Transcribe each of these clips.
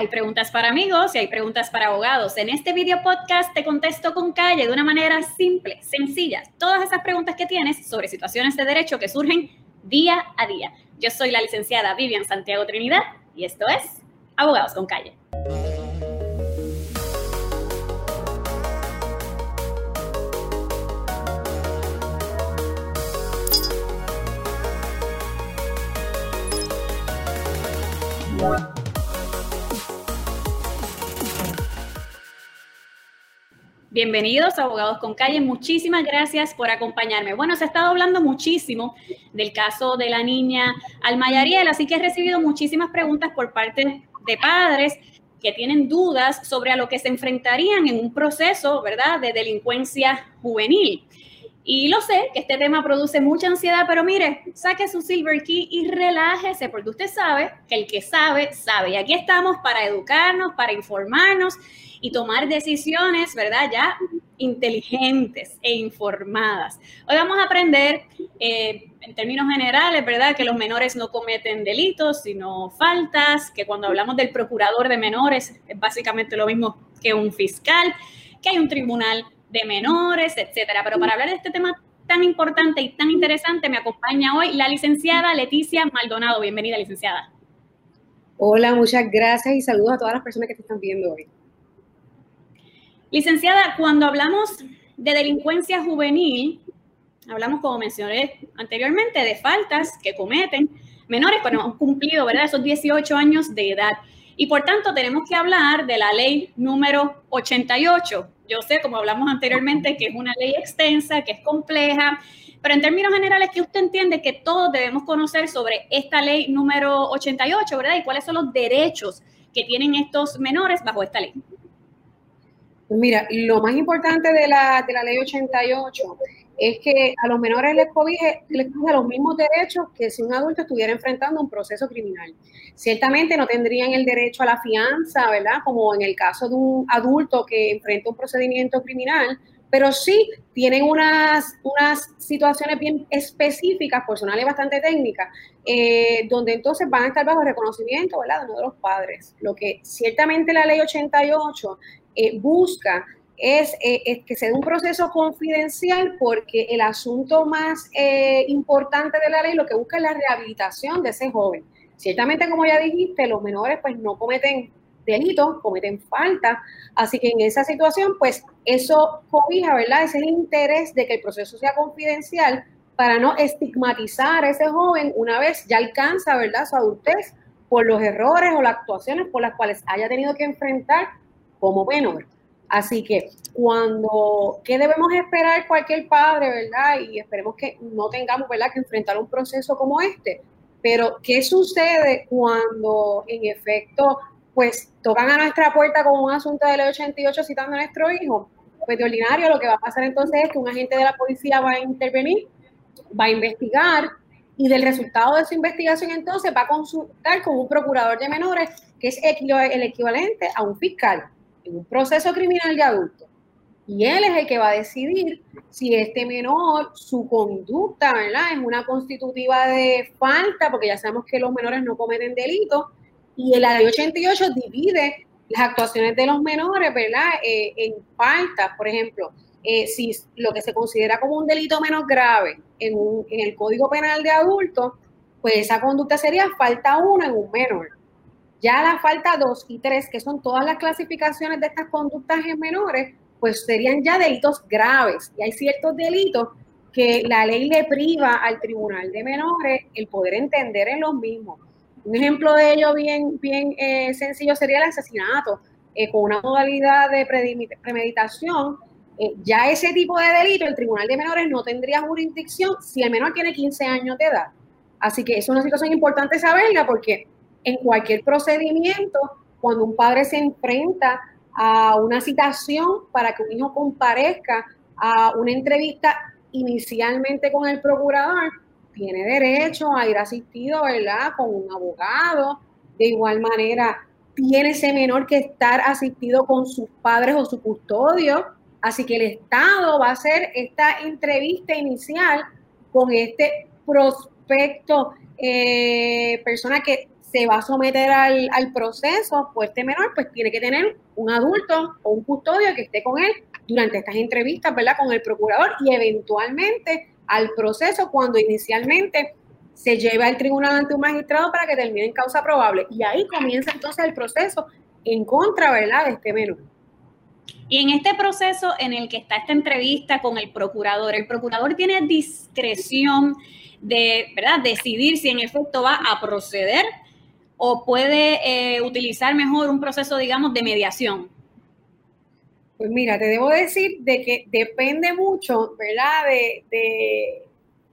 Hay preguntas para amigos y hay preguntas para abogados. En este video podcast te contesto con calle de una manera simple, sencilla, todas esas preguntas que tienes sobre situaciones de derecho que surgen día a día. Yo soy la licenciada Vivian Santiago Trinidad y esto es Abogados con Calle. Bienvenidos Abogados con Calle. Muchísimas gracias por acompañarme. Bueno, se ha estado hablando muchísimo del caso de la niña Almayariel, así que he recibido muchísimas preguntas por parte de padres que tienen dudas sobre a lo que se enfrentarían en un proceso, ¿verdad?, de delincuencia juvenil. Y lo sé, que este tema produce mucha ansiedad, pero mire, saque su silver key y relájese, porque usted sabe que el que sabe, sabe. Y aquí estamos para educarnos, para informarnos y tomar decisiones, ¿verdad? Ya inteligentes e informadas. Hoy vamos a aprender, eh, en términos generales, ¿verdad? Que los menores no cometen delitos, sino faltas, que cuando hablamos del procurador de menores es básicamente lo mismo que un fiscal, que hay un tribunal de menores, etcétera. Pero para hablar de este tema tan importante y tan interesante, me acompaña hoy la licenciada Leticia Maldonado. Bienvenida, licenciada. Hola, muchas gracias y saludos a todas las personas que te están viendo hoy. Licenciada, cuando hablamos de delincuencia juvenil, hablamos, como mencioné anteriormente, de faltas que cometen menores cuando han cumplido, ¿verdad?, esos 18 años de edad. Y por tanto, tenemos que hablar de la ley número 88. Yo sé, como hablamos anteriormente, que es una ley extensa, que es compleja, pero en términos generales, que usted entiende que todos debemos conocer sobre esta ley número 88, ¿verdad? Y cuáles son los derechos que tienen estos menores bajo esta ley. Pues mira, lo más importante de la, de la ley 88 es que a los menores les cobije, les los mismos derechos que si un adulto estuviera enfrentando un proceso criminal. Ciertamente no tendrían el derecho a la fianza, ¿verdad? Como en el caso de un adulto que enfrenta un procedimiento criminal, pero sí tienen unas, unas situaciones bien específicas, personales bastante técnicas, eh, donde entonces van a estar bajo reconocimiento, ¿verdad? De uno de los padres. Lo que ciertamente la ley 88 eh, busca eh, es, que se dé un proceso confidencial porque el asunto más eh, importante de la ley lo que busca es la rehabilitación de ese joven. Ciertamente, como ya dijiste, los menores pues no cometen delitos, cometen falta, así que en esa situación pues eso cobija, ¿verdad? Ese interés de que el proceso sea confidencial para no estigmatizar a ese joven una vez ya alcanza, ¿verdad?, su adultez por los errores o las actuaciones por las cuales haya tenido que enfrentar como menor. Así que cuando, ¿qué debemos esperar cualquier padre, verdad? Y esperemos que no tengamos, ¿verdad?, que enfrentar un proceso como este. Pero, ¿qué sucede cuando, en efecto, pues tocan a nuestra puerta con un asunto de ley 88 citando a nuestro hijo? Pues de ordinario lo que va a pasar entonces es que un agente de la policía va a intervenir, va a investigar y del resultado de su investigación entonces va a consultar con un procurador de menores que es el equivalente a un fiscal en un proceso criminal de adulto. Y él es el que va a decidir si este menor, su conducta, ¿verdad? Es una constitutiva de falta, porque ya sabemos que los menores no cometen delitos. Y el ley 88 divide las actuaciones de los menores, ¿verdad? Eh, en faltas, por ejemplo, eh, si lo que se considera como un delito menos grave en, en el Código Penal de adultos, pues esa conducta sería falta 1 en un menor. Ya la falta 2 y 3, que son todas las clasificaciones de estas conductas en menores, pues serían ya delitos graves. Y hay ciertos delitos que la ley le priva al tribunal de menores el poder entender en los mismos. Un ejemplo de ello bien, bien eh, sencillo sería el asesinato, eh, con una modalidad de premeditación. Eh, ya ese tipo de delito, el tribunal de menores no tendría jurisdicción si el menor tiene 15 años de edad. Así que es una situación importante saberla porque en cualquier procedimiento, cuando un padre se enfrenta a una citación para que un hijo comparezca a una entrevista inicialmente con el procurador, tiene derecho a ir asistido, ¿verdad? Con un abogado. De igual manera, tiene ese menor que estar asistido con sus padres o su custodio. Así que el Estado va a hacer esta entrevista inicial con este prospecto, eh, persona que se va a someter al, al, proceso, pues este menor pues tiene que tener un adulto o un custodio que esté con él durante estas entrevistas, ¿verdad? Con el procurador y eventualmente al proceso cuando inicialmente se lleva al tribunal ante un magistrado para que termine en causa probable. Y ahí comienza entonces el proceso en contra, ¿verdad?, de este menor. Y en este proceso en el que está esta entrevista con el procurador, el procurador tiene discreción de, ¿verdad?, decidir si en efecto va a proceder o puede eh, utilizar mejor un proceso, digamos, de mediación. Pues mira, te debo decir de que depende mucho, ¿verdad? De,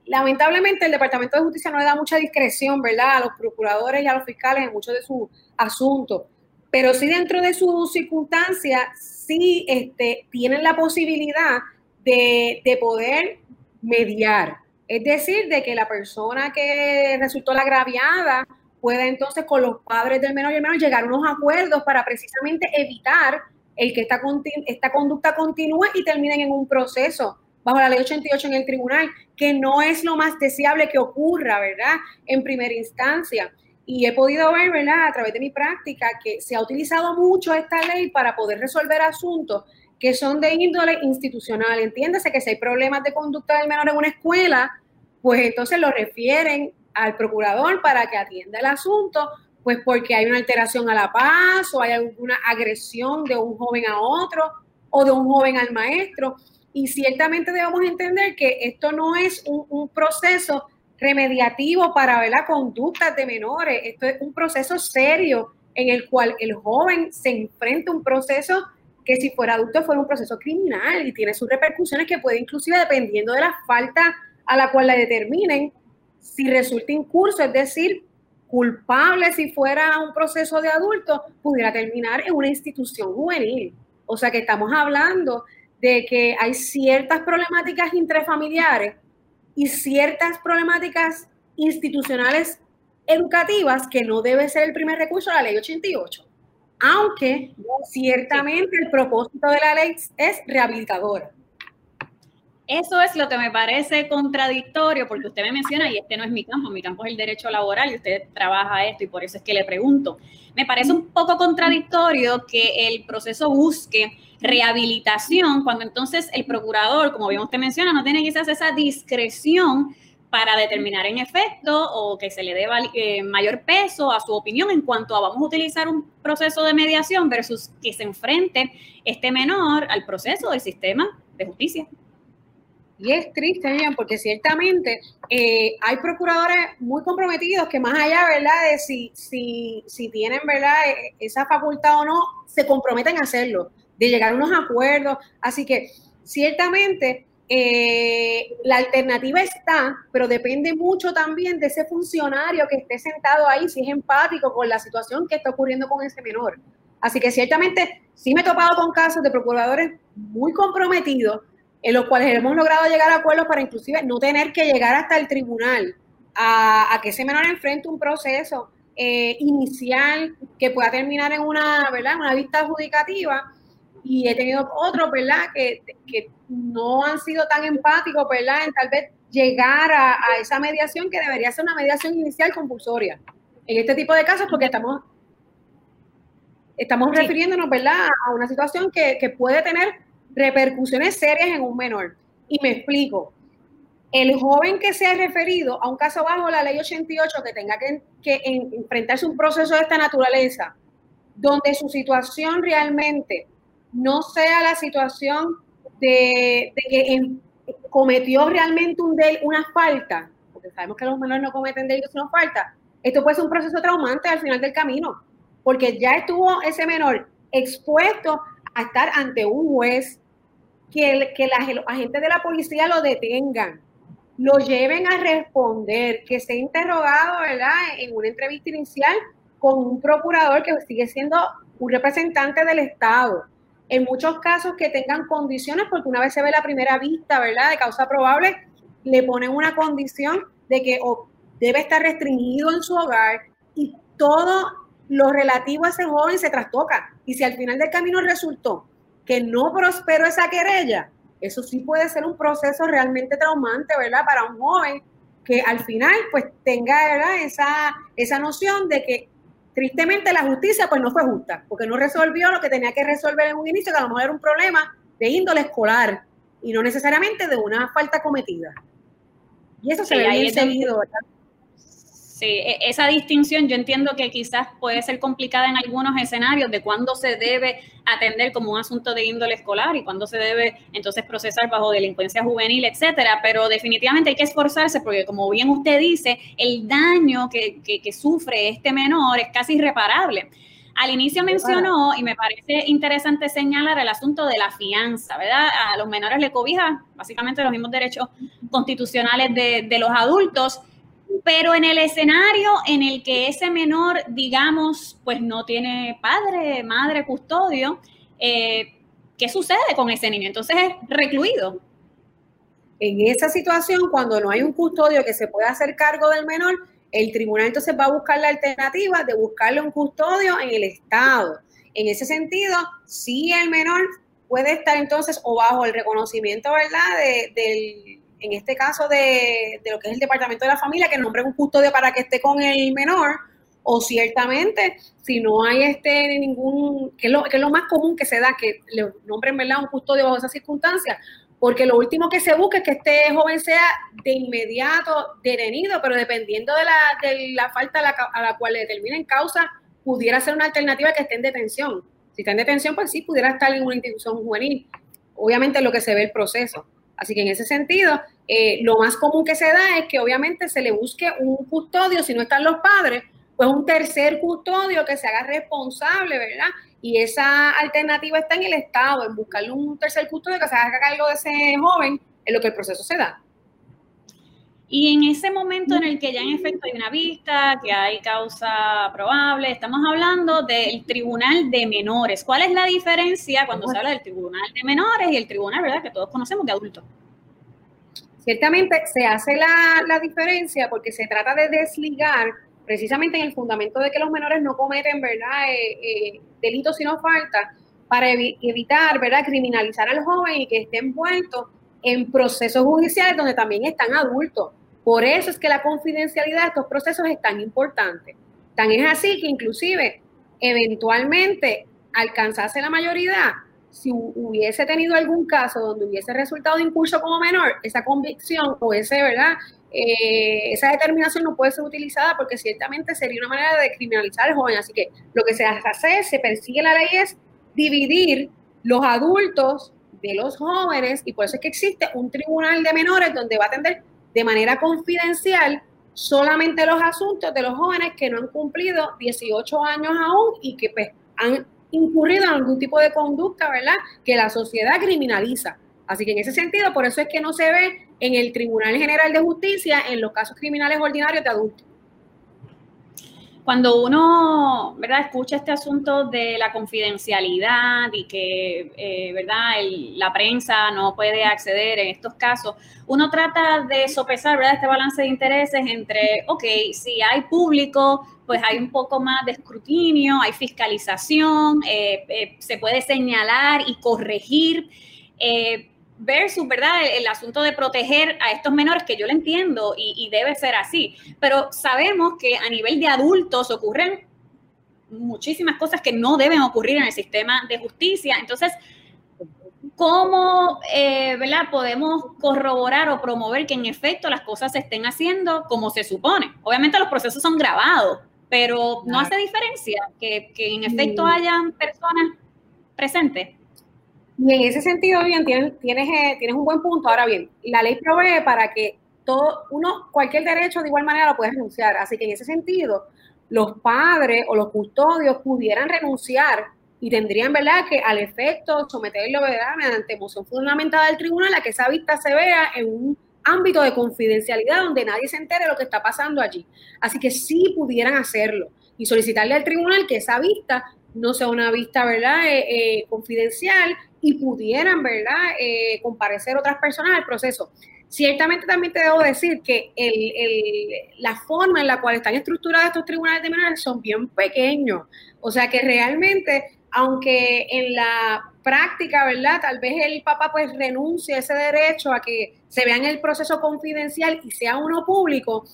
lamentablemente el Departamento de Justicia no le da mucha discreción, ¿verdad? A los procuradores y a los fiscales en muchos de sus asuntos, pero sí dentro de sus circunstancias, sí este, tienen la posibilidad de, de poder mediar. Es decir, de que la persona que resultó la agraviada pueda entonces con los padres del menor y el menor llegar a unos acuerdos para precisamente evitar el que esta, esta conducta continúe y terminen en un proceso bajo la ley 88 en el tribunal, que no es lo más deseable que ocurra, ¿verdad? En primera instancia. Y he podido ver, ¿verdad? A través de mi práctica, que se ha utilizado mucho esta ley para poder resolver asuntos que son de índole institucional. Entiéndase que si hay problemas de conducta del menor en una escuela, pues entonces lo refieren al procurador para que atienda el asunto, pues porque hay una alteración a la paz o hay alguna agresión de un joven a otro o de un joven al maestro. Y ciertamente debemos entender que esto no es un, proceso remediativo para ver la conducta de menores, esto es un proceso serio en el cual el joven se enfrenta a un proceso que si fuera adulto fuera un proceso criminal y tiene sus repercusiones que puede inclusive dependiendo de la falta a la cual la determinen, si resulta incurso, es decir, culpable si fuera un proceso de adulto, pudiera terminar en una institución juvenil. O sea que estamos hablando de que hay ciertas problemáticas intrafamiliares y ciertas problemáticas institucionales educativas que no debe ser el primer recurso de la ley 88. Aunque ciertamente el propósito de la ley es rehabilitadora. Eso es lo que me parece contradictorio, porque usted me menciona, y este no es mi campo, mi campo es el derecho laboral y usted trabaja esto y por eso es que le pregunto. Me parece un poco contradictorio que el proceso busque rehabilitación cuando entonces el procurador, como bien usted menciona, no tiene quizás esa discreción para determinar en efecto o que se le dé eh, mayor peso a su opinión en cuanto a vamos a utilizar un proceso de mediación versus que se enfrente este menor al proceso del sistema de justicia. Y es triste, bien, porque ciertamente eh, hay procuradores muy comprometidos que más allá, ¿verdad?, de si, si, si tienen, ¿verdad?, e, esa facultad o no, se comprometen a hacerlo, de llegar a unos acuerdos. Así que ciertamente eh, la alternativa está, pero depende mucho también de ese funcionario que esté sentado ahí, si es empático con la situación que está ocurriendo con ese menor. Así que ciertamente sí me he topado con casos de procuradores muy comprometidos en los cuales hemos logrado llegar a acuerdos para inclusive no tener que llegar hasta el tribunal a, que ese menor enfrente un proceso eh, inicial que pueda terminar en una, ¿verdad? una vista adjudicativa. Y he tenido otros, ¿verdad?, que, que no han sido tan empáticos, ¿verdad?, en tal vez llegar a, esa mediación que debería ser una mediación inicial compulsoria. En este tipo de casos, porque estamos, estamos refiriéndonos, ¿verdad?, a una situación que, que puede tener repercusiones serias en un menor. Y me explico. El joven que se ha referido a un caso bajo la ley 88 que tenga que, enfrentarse a un proceso de esta naturaleza, donde su situación realmente no sea la situación de, que cometió realmente un del, una falta, porque sabemos que los menores no cometen delitos sino falta, esto puede ser un proceso traumante al final del camino, porque ya estuvo ese menor expuesto a estar ante un juez, que, que los agentes de la policía lo detengan, lo lleven a responder, que sea interrogado, ¿verdad? En una entrevista inicial con un procurador que sigue siendo un representante del Estado. En muchos casos que tengan condiciones, porque una vez se ve la primera vista, ¿verdad? De causa probable, le ponen una condición de que debe estar restringido en su hogar y todo lo relativo a ese joven se trastoca. Y si al final del camino resultó que no prosperó esa querella, eso sí puede ser un proceso realmente traumante, ¿verdad? Para un joven que al final pues tenga Esa, esa noción de que tristemente la justicia pues no fue justa, porque no resolvió lo que tenía que resolver en un inicio, que a lo mejor era un problema de índole escolar y no necesariamente de una falta cometida. Y eso se ve bien seguido, ¿verdad? Sí, e, esa distinción yo entiendo que quizás puede ser complicada en algunos escenarios de cuándo se debe atender como un asunto de índole escolar y cuándo se debe entonces procesar bajo delincuencia juvenil, etcétera, pero definitivamente hay que esforzarse porque como bien usted dice, el daño que, que, sufre este menor es casi irreparable. Al inicio mencionó, y me parece interesante señalar el asunto de la fianza, ¿verdad? A los menores le cobija básicamente los mismos derechos constitucionales de, de los adultos pero en el escenario en el que ese menor, digamos, pues no tiene padre, madre, custodio, eh, ¿qué sucede con ese niño? Entonces es recluido. En esa situación, cuando no hay un custodio que se pueda hacer cargo del menor, el tribunal entonces va a buscar la alternativa de buscarle un custodio en el Estado. En ese sentido, si el menor puede estar entonces o bajo el reconocimiento, ¿verdad?, del en este caso de, lo que es el departamento de la familia, que nombre un custodio para que esté con el menor, o ciertamente, si no hay este ningún, que es lo, que es lo más común que se da, que le nombren ¿verdad? un custodio bajo esas circunstancias, porque lo último que se busca es que este joven sea de inmediato detenido, pero dependiendo de la, de la falta a la, a la cual le determinen causa, pudiera ser una alternativa que esté en detención. Si está en detención, pues sí, pudiera estar en una institución juvenil. Obviamente lo que se ve el proceso. Así que en ese sentido, eh, lo más común que se da es que obviamente se le busque un custodio, si no están los padres, pues un tercer custodio que se haga responsable, ¿verdad? Y esa alternativa está en el Estado, en buscarle un tercer custodio que se haga cargo de ese joven, en lo que el proceso se da. Y en ese momento en el que ya en efecto hay una vista, que hay causa probable, estamos hablando del tribunal de menores. ¿Cuál es la diferencia cuando se habla del tribunal de menores y el tribunal, verdad, que todos conocemos de adultos? Ciertamente se hace la, diferencia porque se trata de desligar precisamente en el fundamento de que los menores no cometen, ¿verdad?, eh, eh, delitos sino falta, para evitar, ¿verdad?, criminalizar al joven y que esté envuelto en procesos judiciales donde también están adultos. Por eso es que la confidencialidad de estos procesos es tan importante. Tan es así que inclusive eventualmente alcanzase la mayoría, si hubiese tenido algún caso donde hubiese resultado impulso como menor, esa convicción o ese, ¿verdad? Eh, esa determinación no puede ser utilizada porque ciertamente sería una manera de criminalizar al joven. Así que lo que se hace, se persigue la ley es dividir los adultos de los jóvenes y por eso es que existe un tribunal de menores donde va a atender de manera confidencial solamente los asuntos de los jóvenes que no han cumplido 18 años aún y que pues, han incurrido en algún tipo de conducta, ¿verdad? Que la sociedad criminaliza. Así que en ese sentido, por eso es que no se ve en el Tribunal General de Justicia en los casos criminales ordinarios de adultos cuando uno, ¿verdad?, escucha este asunto de la confidencialidad y que, eh, ¿verdad?, la prensa no puede acceder en estos casos, uno trata de sopesar, ¿verdad?, este balance de intereses entre, ok, si hay público, pues hay un poco más de escrutinio, hay fiscalización, eh, eh, se puede señalar y corregir versus, ¿verdad? El, asunto de proteger a estos menores, que yo lo entiendo y, debe ser así, pero sabemos que a nivel de adultos ocurren muchísimas cosas que no deben ocurrir en el sistema de justicia. Entonces, ¿cómo eh, ¿verdad? podemos corroborar o promover que en efecto las cosas se estén haciendo como se supone? Obviamente los procesos son grabados, pero no hace diferencia que, que en efecto hayan personas presentes. Y en ese sentido, bien, tienes, tienes, eh, tienes un buen punto. Ahora bien, la ley provee para que todo, uno, cualquier derecho de igual manera lo puede renunciar. Así que en ese sentido, los padres o los custodios pudieran renunciar y tendrían, ¿verdad?, que al efecto someterlo, ¿verdad?, mediante moción fundamentada del tribunal a que esa vista se vea en un ámbito de confidencialidad donde nadie se entere de lo que está pasando allí. Así que sí pudieran hacerlo y solicitarle al tribunal que esa vista no sea una vista, ¿verdad?, eh, eh, confidencial y pudieran, ¿verdad?, eh, comparecer otras personas al proceso. Ciertamente también te debo decir que la forma en la cual están estructurados estos tribunales de menores son bien pequeños. O sea que realmente aunque en la práctica, ¿verdad? Tal vez el papá pues renuncie a ese derecho a que se vea en el proceso confidencial y sea uno público,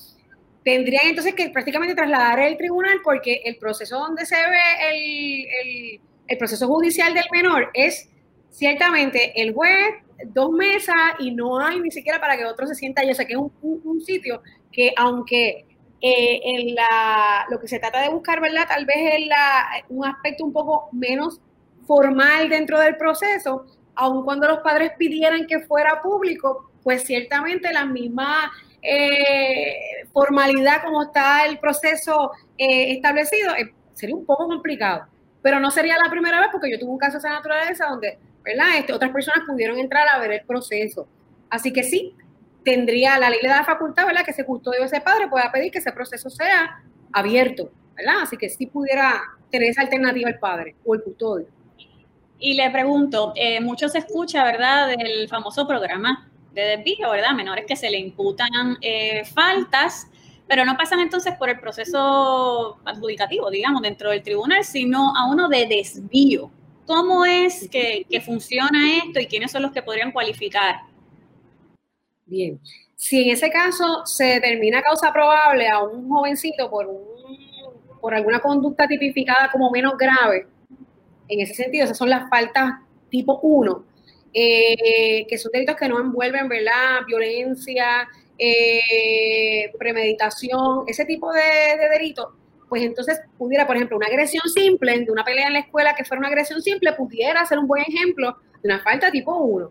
tendrían entonces que prácticamente trasladar el tribunal porque el proceso donde se ve el, proceso judicial del menor es ciertamente el juez, dos mesas y no hay ni siquiera para que otro se sienta allí. O sea que es un, un, sitio que aunque eh, en la, lo que se trata de buscar, ¿verdad? Tal vez es un aspecto un poco menos formal dentro del proceso, aun cuando los padres pidieran que fuera público, pues ciertamente la misma eh, formalidad como está el proceso eh, establecido, eh, sería un poco complicado. Pero no sería la primera vez porque yo tuve un caso de esa naturaleza donde, ¿verdad? Este, otras personas pudieron entrar a ver el proceso. Así que sí, tendría, la ley le da la facultad, ¿verdad? Que ese custodio ese padre pueda pedir que ese proceso sea abierto, ¿verdad? Así que sí pudiera tener esa alternativa el padre o el custodio. Y le pregunto, eh, mucho se escucha, ¿verdad?, del famoso programa de desvío, ¿verdad? Menores que se le imputan eh, faltas, pero no pasan entonces por el proceso adjudicativo, digamos, dentro del tribunal, sino a uno de desvío. ¿Cómo es que, funciona esto y quiénes son los que podrían cualificar? Bien, si en ese caso se determina causa probable a un jovencito por, por alguna conducta tipificada como menos grave, en ese sentido, esas son las faltas tipo 1, eh, que son delitos que no envuelven, ¿verdad? Violencia, eh, premeditación, ese tipo de, delitos, pues entonces pudiera, por ejemplo, una agresión simple, de una pelea en la escuela que fuera una agresión simple, pudiera ser un buen ejemplo de una falta tipo 1.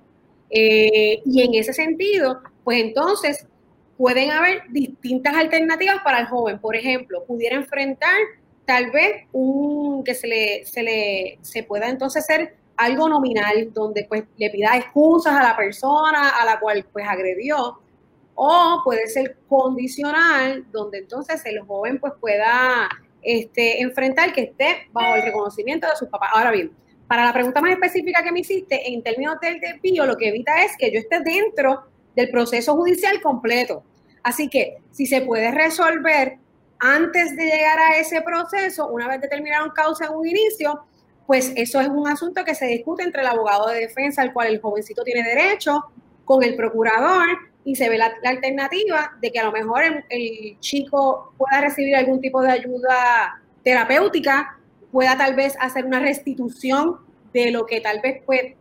Eh, y en ese sentido, pues entonces pueden haber distintas alternativas para el joven. Por ejemplo, pudiera enfrentar tal vez un que se le, se le se pueda entonces hacer algo nominal donde pues le pida excusas a la persona a la cual pues agredió o puede ser condicional donde entonces el joven pues pueda este, enfrentar que esté bajo el reconocimiento de sus papás. Ahora bien, para la pregunta más específica que me hiciste, en términos del desvío, lo que evita es que yo esté dentro del proceso judicial completo. Así que si se puede resolver antes de llegar a ese proceso, una vez determinaron causa en un inicio, pues eso es un asunto que se discute entre el abogado de defensa, al cual el jovencito tiene derecho, con el procurador, y se ve la, alternativa de que a lo mejor el, chico pueda recibir algún tipo de ayuda terapéutica, pueda tal vez hacer una restitución de lo que tal vez pues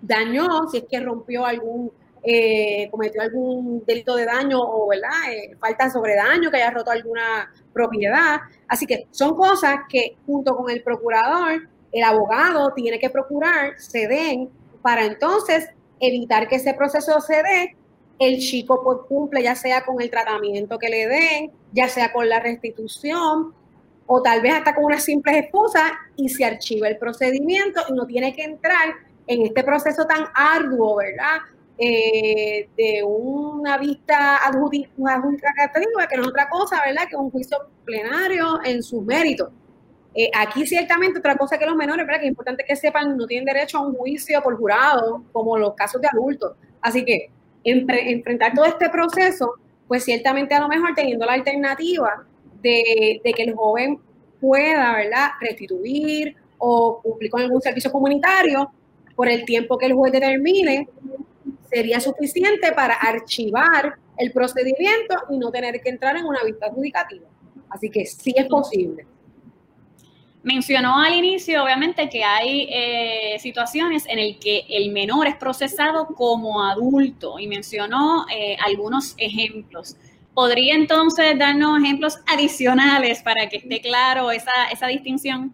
dañó, si es que rompió algún eh, cometió algún delito de daño o ¿verdad? Eh, falta sobre daño, que haya roto alguna propiedad. Así que son cosas que junto con el procurador, el abogado tiene que procurar se den para entonces evitar que ese proceso se dé. El chico pues, cumple ya sea con el tratamiento que le den, ya sea con la restitución o tal vez hasta con unas simples excusas y se archiva el procedimiento y no tiene que entrar en este proceso tan arduo, ¿verdad? Eh, de una vista adjudicativa, que no es otra cosa, ¿verdad? Que un juicio plenario en sus méritos. Eh, aquí ciertamente otra cosa que los menores, ¿verdad? Que es importante que sepan, no tienen derecho a un juicio por jurado, como los casos de adultos. Así que enfrentar todo este proceso, pues ciertamente a lo mejor teniendo la alternativa de, que el joven pueda, ¿verdad?, restituir o cumplir con algún servicio comunitario por el tiempo que el juez determine, sería suficiente para archivar el procedimiento y no tener que entrar en una vista adjudicativa. Así que sí es posible. Mencionó al inicio, obviamente, que hay eh, situaciones en las que el menor es procesado como adulto y mencionó eh, algunos ejemplos. ¿Podría entonces darnos ejemplos adicionales para que esté claro esa, esa distinción?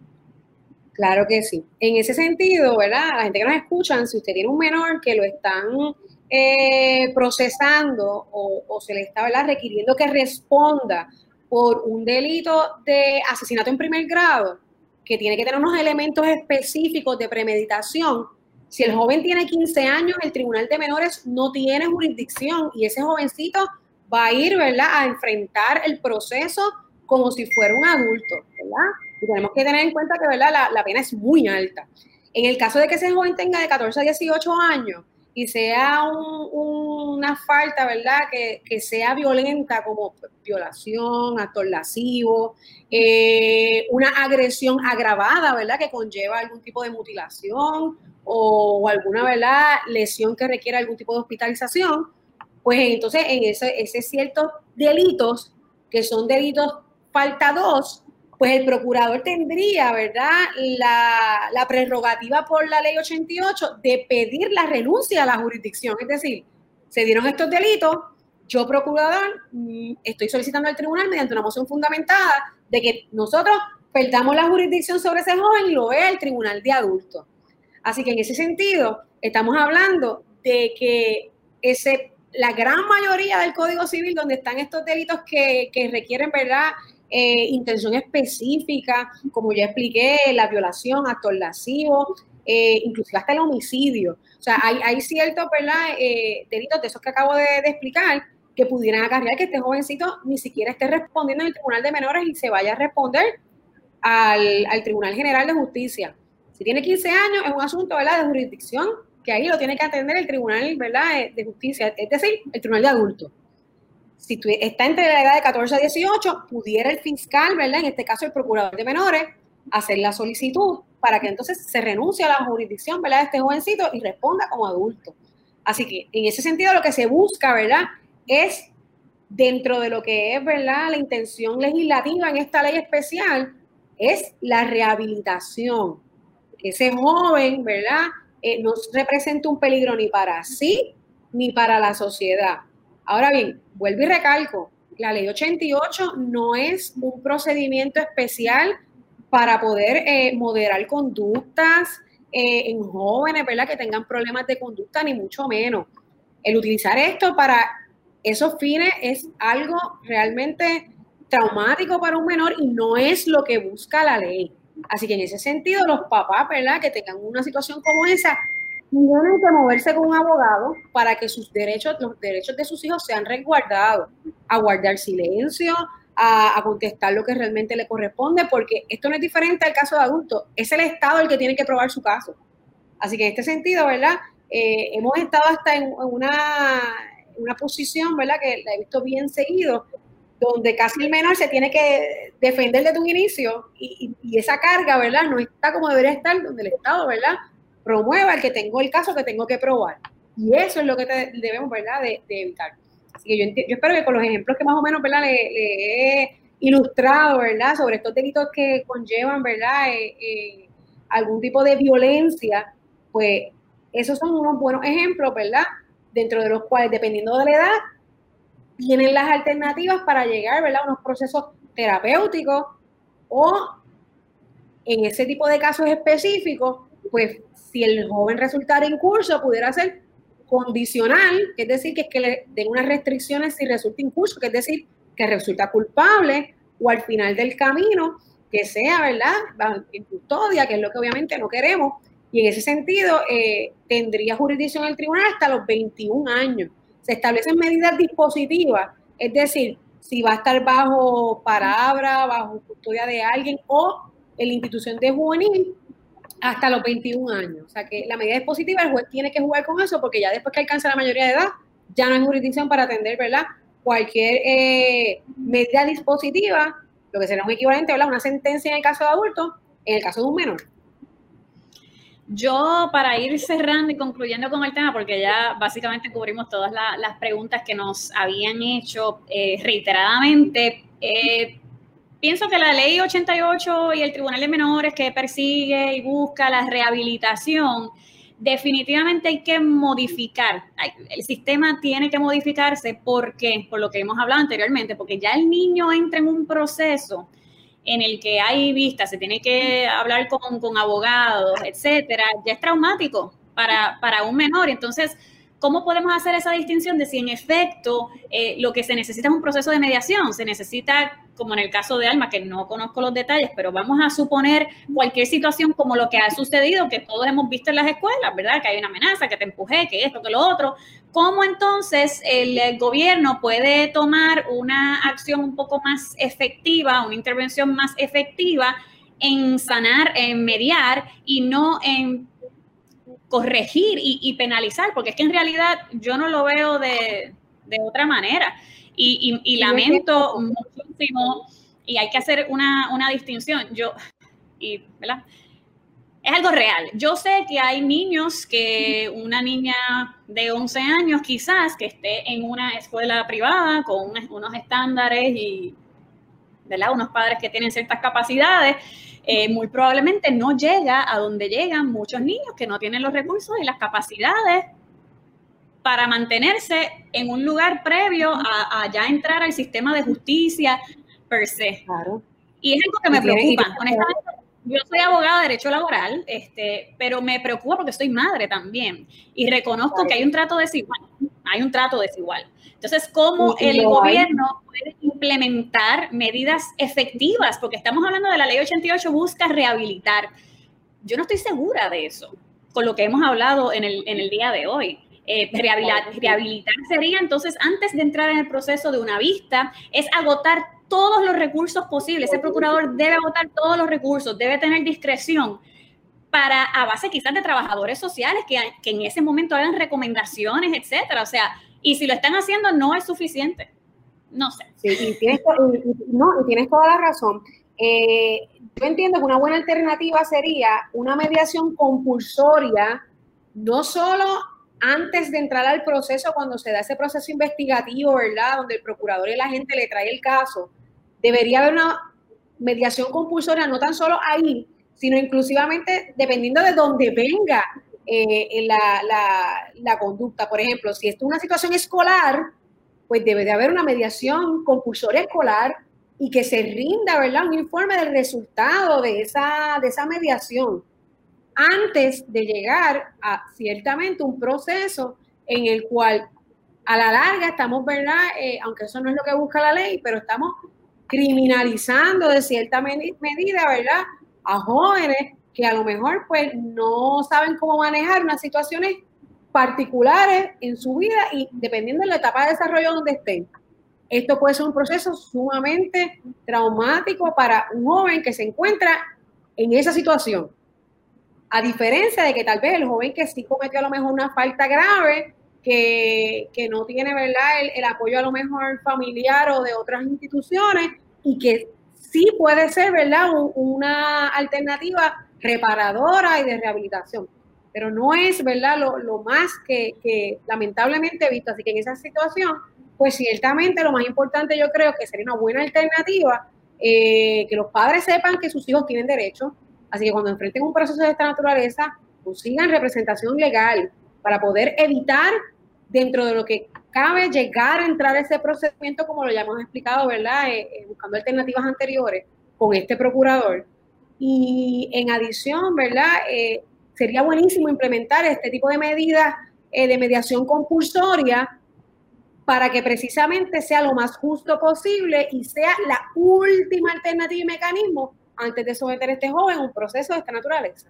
Claro que sí. En ese sentido, ¿verdad? La gente que nos escucha, si usted tiene un menor que lo están eh, procesando o, se le está requiriendo que responda por un delito de asesinato en primer grado, que tiene que tener unos elementos específicos de premeditación, si el joven tiene 15 años, el Tribunal de Menores no tiene jurisdicción y ese jovencito va a ir, ¿verdad?, a enfrentar el proceso como si fuera un adulto, ¿verdad? Y tenemos que tener en cuenta que, ¿verdad?, la, la pena es muy alta. En el caso de que ese joven tenga de 14 a 18 años, y sea una falta, ¿verdad? Que, sea violenta como violación, acto lascivo, eh, una agresión agravada, ¿verdad? Que conlleva algún tipo de mutilación o, alguna, ¿verdad? Lesión que requiera algún tipo de hospitalización, pues entonces en ese, ese ciertos delitos que son delitos falta dos, pues el procurador tendría, ¿verdad?, la, prerrogativa por la ley 88 de pedir la renuncia a la jurisdicción. Es decir, se dieron estos delitos, yo procurador mm, estoy solicitando al tribunal mediante una moción fundamentada de que nosotros perdamos la jurisdicción sobre ese joven y lo vea el tribunal de adultos. Así que en ese sentido, estamos hablando de que ese, la gran mayoría del Código Civil donde están estos delitos que, que requieren, ¿verdad?, eh, intención específica, como ya expliqué, la violación, actos lascivos, eh, inclusive hasta el homicidio. O sea, hay, hay ciertos eh, delitos de esos que acabo de, explicar que pudieran acarrear que este jovencito ni siquiera esté respondiendo en el Tribunal de Menores y se vaya a responder al, Tribunal General de Justicia. Si tiene 15 años, es un asunto ¿verdad? de jurisdicción que ahí lo tiene que atender el Tribunal de Justicia, es decir, el Tribunal de Adultos si está entre la edad de 14 a 18, pudiera el fiscal, ¿verdad? En este caso el procurador de menores, hacer la solicitud para que entonces se renuncie a la jurisdicción, ¿verdad? De este jovencito y responda como adulto. Así que en ese sentido lo que se busca, ¿verdad? Es dentro de lo que es, ¿verdad? La intención legislativa en esta ley especial es la rehabilitación. Ese joven, ¿verdad? Eh, no representa un peligro ni para sí ni para la sociedad. Ahora bien, vuelvo y recalco, la ley 88 no es un procedimiento especial para poder eh, moderar conductas eh, en jóvenes, ¿verdad? Que tengan problemas de conducta, ni mucho menos. El utilizar esto para esos fines es algo realmente traumático para un menor y no es lo que busca la ley. Así que en ese sentido, los papás, ¿verdad? Que tengan una situación como esa, tienen que moverse con un abogado para que sus derechos, los derechos de sus hijos sean resguardados, a guardar silencio, a, contestar lo que realmente le corresponde, porque esto no es diferente al caso de adultos, es el Estado el que tiene que probar su caso. Así que en este sentido, ¿verdad? Eh, hemos estado hasta en, una, una posición, ¿verdad? Que la he visto bien seguido, donde casi el menor se tiene que defender desde un inicio y, y, esa carga, ¿verdad? No está como debería estar donde el Estado, ¿verdad? Promueva el que tengo el caso que tengo que probar. Y eso es lo que debemos, ¿verdad?, de, evitar. Así que yo, espero que con los ejemplos que más o menos, ¿verdad?, le, he ilustrado, ¿verdad?, sobre estos delitos que conllevan, ¿verdad?, eh, eh, algún tipo de violencia, pues esos son unos buenos ejemplos, ¿verdad?, dentro de los cuales, dependiendo de la edad, tienen las alternativas para llegar, ¿verdad?, a unos procesos terapéuticos o en ese tipo de casos específicos, pues si el joven resultara en curso, pudiera ser condicional, es decir, que es que le den unas restricciones si resulta incurso, que es decir, que resulta culpable o al final del camino, que sea, ¿verdad?, en custodia, que es lo que obviamente no queremos. Y en ese sentido, eh, tendría jurisdicción el tribunal hasta los 21 años. Se establecen medidas dispositivas, es decir, si va a estar bajo palabra, bajo custodia de alguien o en la institución de juvenil, hasta los 21 años. O sea que la medida dispositiva, el juez tiene que jugar con eso porque ya después que alcanza la mayoría de edad, ya no hay jurisdicción para atender, ¿verdad? Cualquier eh, medida dispositiva, lo que será un equivalente, ¿verdad? Una sentencia en el caso de adulto, en el caso de un menor. Yo, para ir cerrando y concluyendo con el tema, porque ya básicamente cubrimos todas las preguntas que nos habían hecho eh, reiteradamente, eh, pienso que la ley 88 y el Tribunal de Menores que persigue y busca la rehabilitación, definitivamente hay que modificar. El sistema tiene que modificarse porque, por lo que hemos hablado anteriormente, porque ya el niño entra en un proceso en el que hay vistas, se tiene que hablar con, con abogados, etcétera, ya es traumático para, para un menor. Entonces, ¿cómo podemos hacer esa distinción de si en efecto eh, lo que se necesita es un proceso de mediación? Se necesita, como en el caso de Alma, que no conozco los detalles, pero vamos a suponer cualquier situación como lo que ha sucedido, que todos hemos visto en las escuelas, ¿verdad? Que hay una amenaza, que te empujé, que esto, que lo otro. ¿Cómo entonces el gobierno puede tomar una acción un poco más efectiva, una intervención más efectiva en sanar, en mediar y no en corregir y, penalizar, porque es que en realidad yo no lo veo de, otra manera. Y, lamento y hay que hacer una, una distinción. Yo, y, ¿verdad? es algo real. Yo sé que hay niños que una niña de 11 años quizás que esté en una escuela privada con unos estándares y ¿verdad? unos padres que tienen ciertas capacidades, eh, muy probablemente no llega a donde llegan muchos niños que no tienen los recursos y las capacidades para mantenerse en un lugar previo a, ya entrar al sistema de justicia per se. Claro. Y es algo que me preocupa, honestamente yo soy abogada de derecho laboral, este, pero me preocupa porque soy madre también y reconozco que hay un trato desigual, hay un trato desigual. Entonces, ¿cómo el gobierno puede implementar medidas efectivas? Porque estamos hablando de la ley 88 busca rehabilitar. Yo no estoy segura de eso, con lo que hemos hablado en el, en el día de hoy. Eh, rehabilitar, rehabilitar sería entonces, antes de entrar en el proceso de una vista, es agotar todos los recursos posibles. Ese procurador debe agotar todos los recursos, debe tener discreción para, a base quizás de trabajadores sociales que, que en ese momento hagan recomendaciones, etcétera. O sea, y si lo están haciendo, no es suficiente. No sé. Sí, y tienes, no, y tienes toda la razón. Eh, yo entiendo que una buena alternativa sería una mediación compulsoria, no solo antes de entrar al proceso, cuando se da ese proceso investigativo, ¿verdad? Donde el procurador y la gente le trae el caso, debería haber una mediación compulsoria, no tan solo ahí, sino inclusivamente dependiendo de dónde venga eh, la, conducta. Por ejemplo, si es una situación escolar, pues debe de haber una mediación compulsoria escolar y que se rinda, ¿verdad? Un informe del resultado de esa, de esa mediación antes de llegar a ciertamente un proceso en el cual a la larga estamos, ¿verdad? Eh, aunque eso no es lo que busca la ley, pero estamos criminalizando de cierta medida, ¿verdad? A jóvenes que a lo mejor pues no saben cómo manejar unas situaciones particulares en su vida y dependiendo de la etapa de desarrollo donde estén. Esto puede ser un proceso sumamente traumático para un joven que se encuentra en esa situación. A diferencia de que tal vez el joven que sí cometió a lo mejor una falta grave, que, no tiene ¿verdad? El, el, apoyo a lo mejor familiar o de otras instituciones y que sí puede ser ¿verdad? una alternativa reparadora y de rehabilitación. Pero no es ¿verdad? Lo, más que, lamentablemente he visto. Así que en esa situación, pues ciertamente lo más importante yo creo que sería una buena alternativa eh, que los padres sepan que sus hijos tienen derecho. Así que cuando enfrenten un proceso de esta naturaleza, consigan representación legal para poder evitar dentro de lo que cabe llegar a entrar a ese procedimiento, como lo ya hemos explicado, ¿verdad? Eh, eh, buscando alternativas anteriores con este procurador. Y en adición, ¿verdad? Eh, sería buenísimo implementar este tipo de medidas de mediación compulsoria para que precisamente sea lo más justo posible y sea la última alternativa y mecanismo antes de someter a este joven a un proceso de esta naturaleza.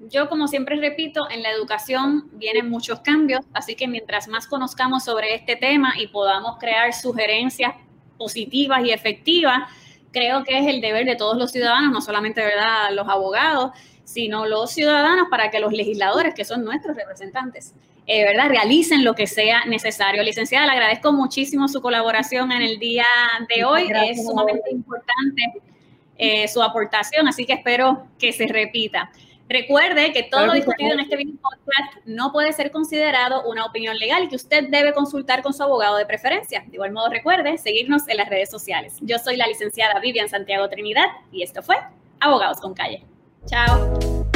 Yo, como siempre repito, en la educación vienen muchos cambios, así que mientras más conozcamos sobre este tema y podamos crear sugerencias positivas y efectivas, creo que es el deber de todos los ciudadanos, no solamente ¿verdad? los abogados, sino los ciudadanos para que los legisladores, que son nuestros representantes, eh, ¿verdad? realicen lo que sea necesario. Licenciada, le agradezco muchísimo su colaboración en el día de hoy. es sumamente importante eh, su aportación, así que espero que se repita. Recuerde que todo lo discutido en este video podcast no puede ser considerado una opinión legal y que usted debe consultar con su abogado de preferencia. De igual modo, recuerde seguirnos en las redes sociales. Yo soy la licenciada Vivian Santiago Trinidad y esto fue Abogados con Calle. Chao.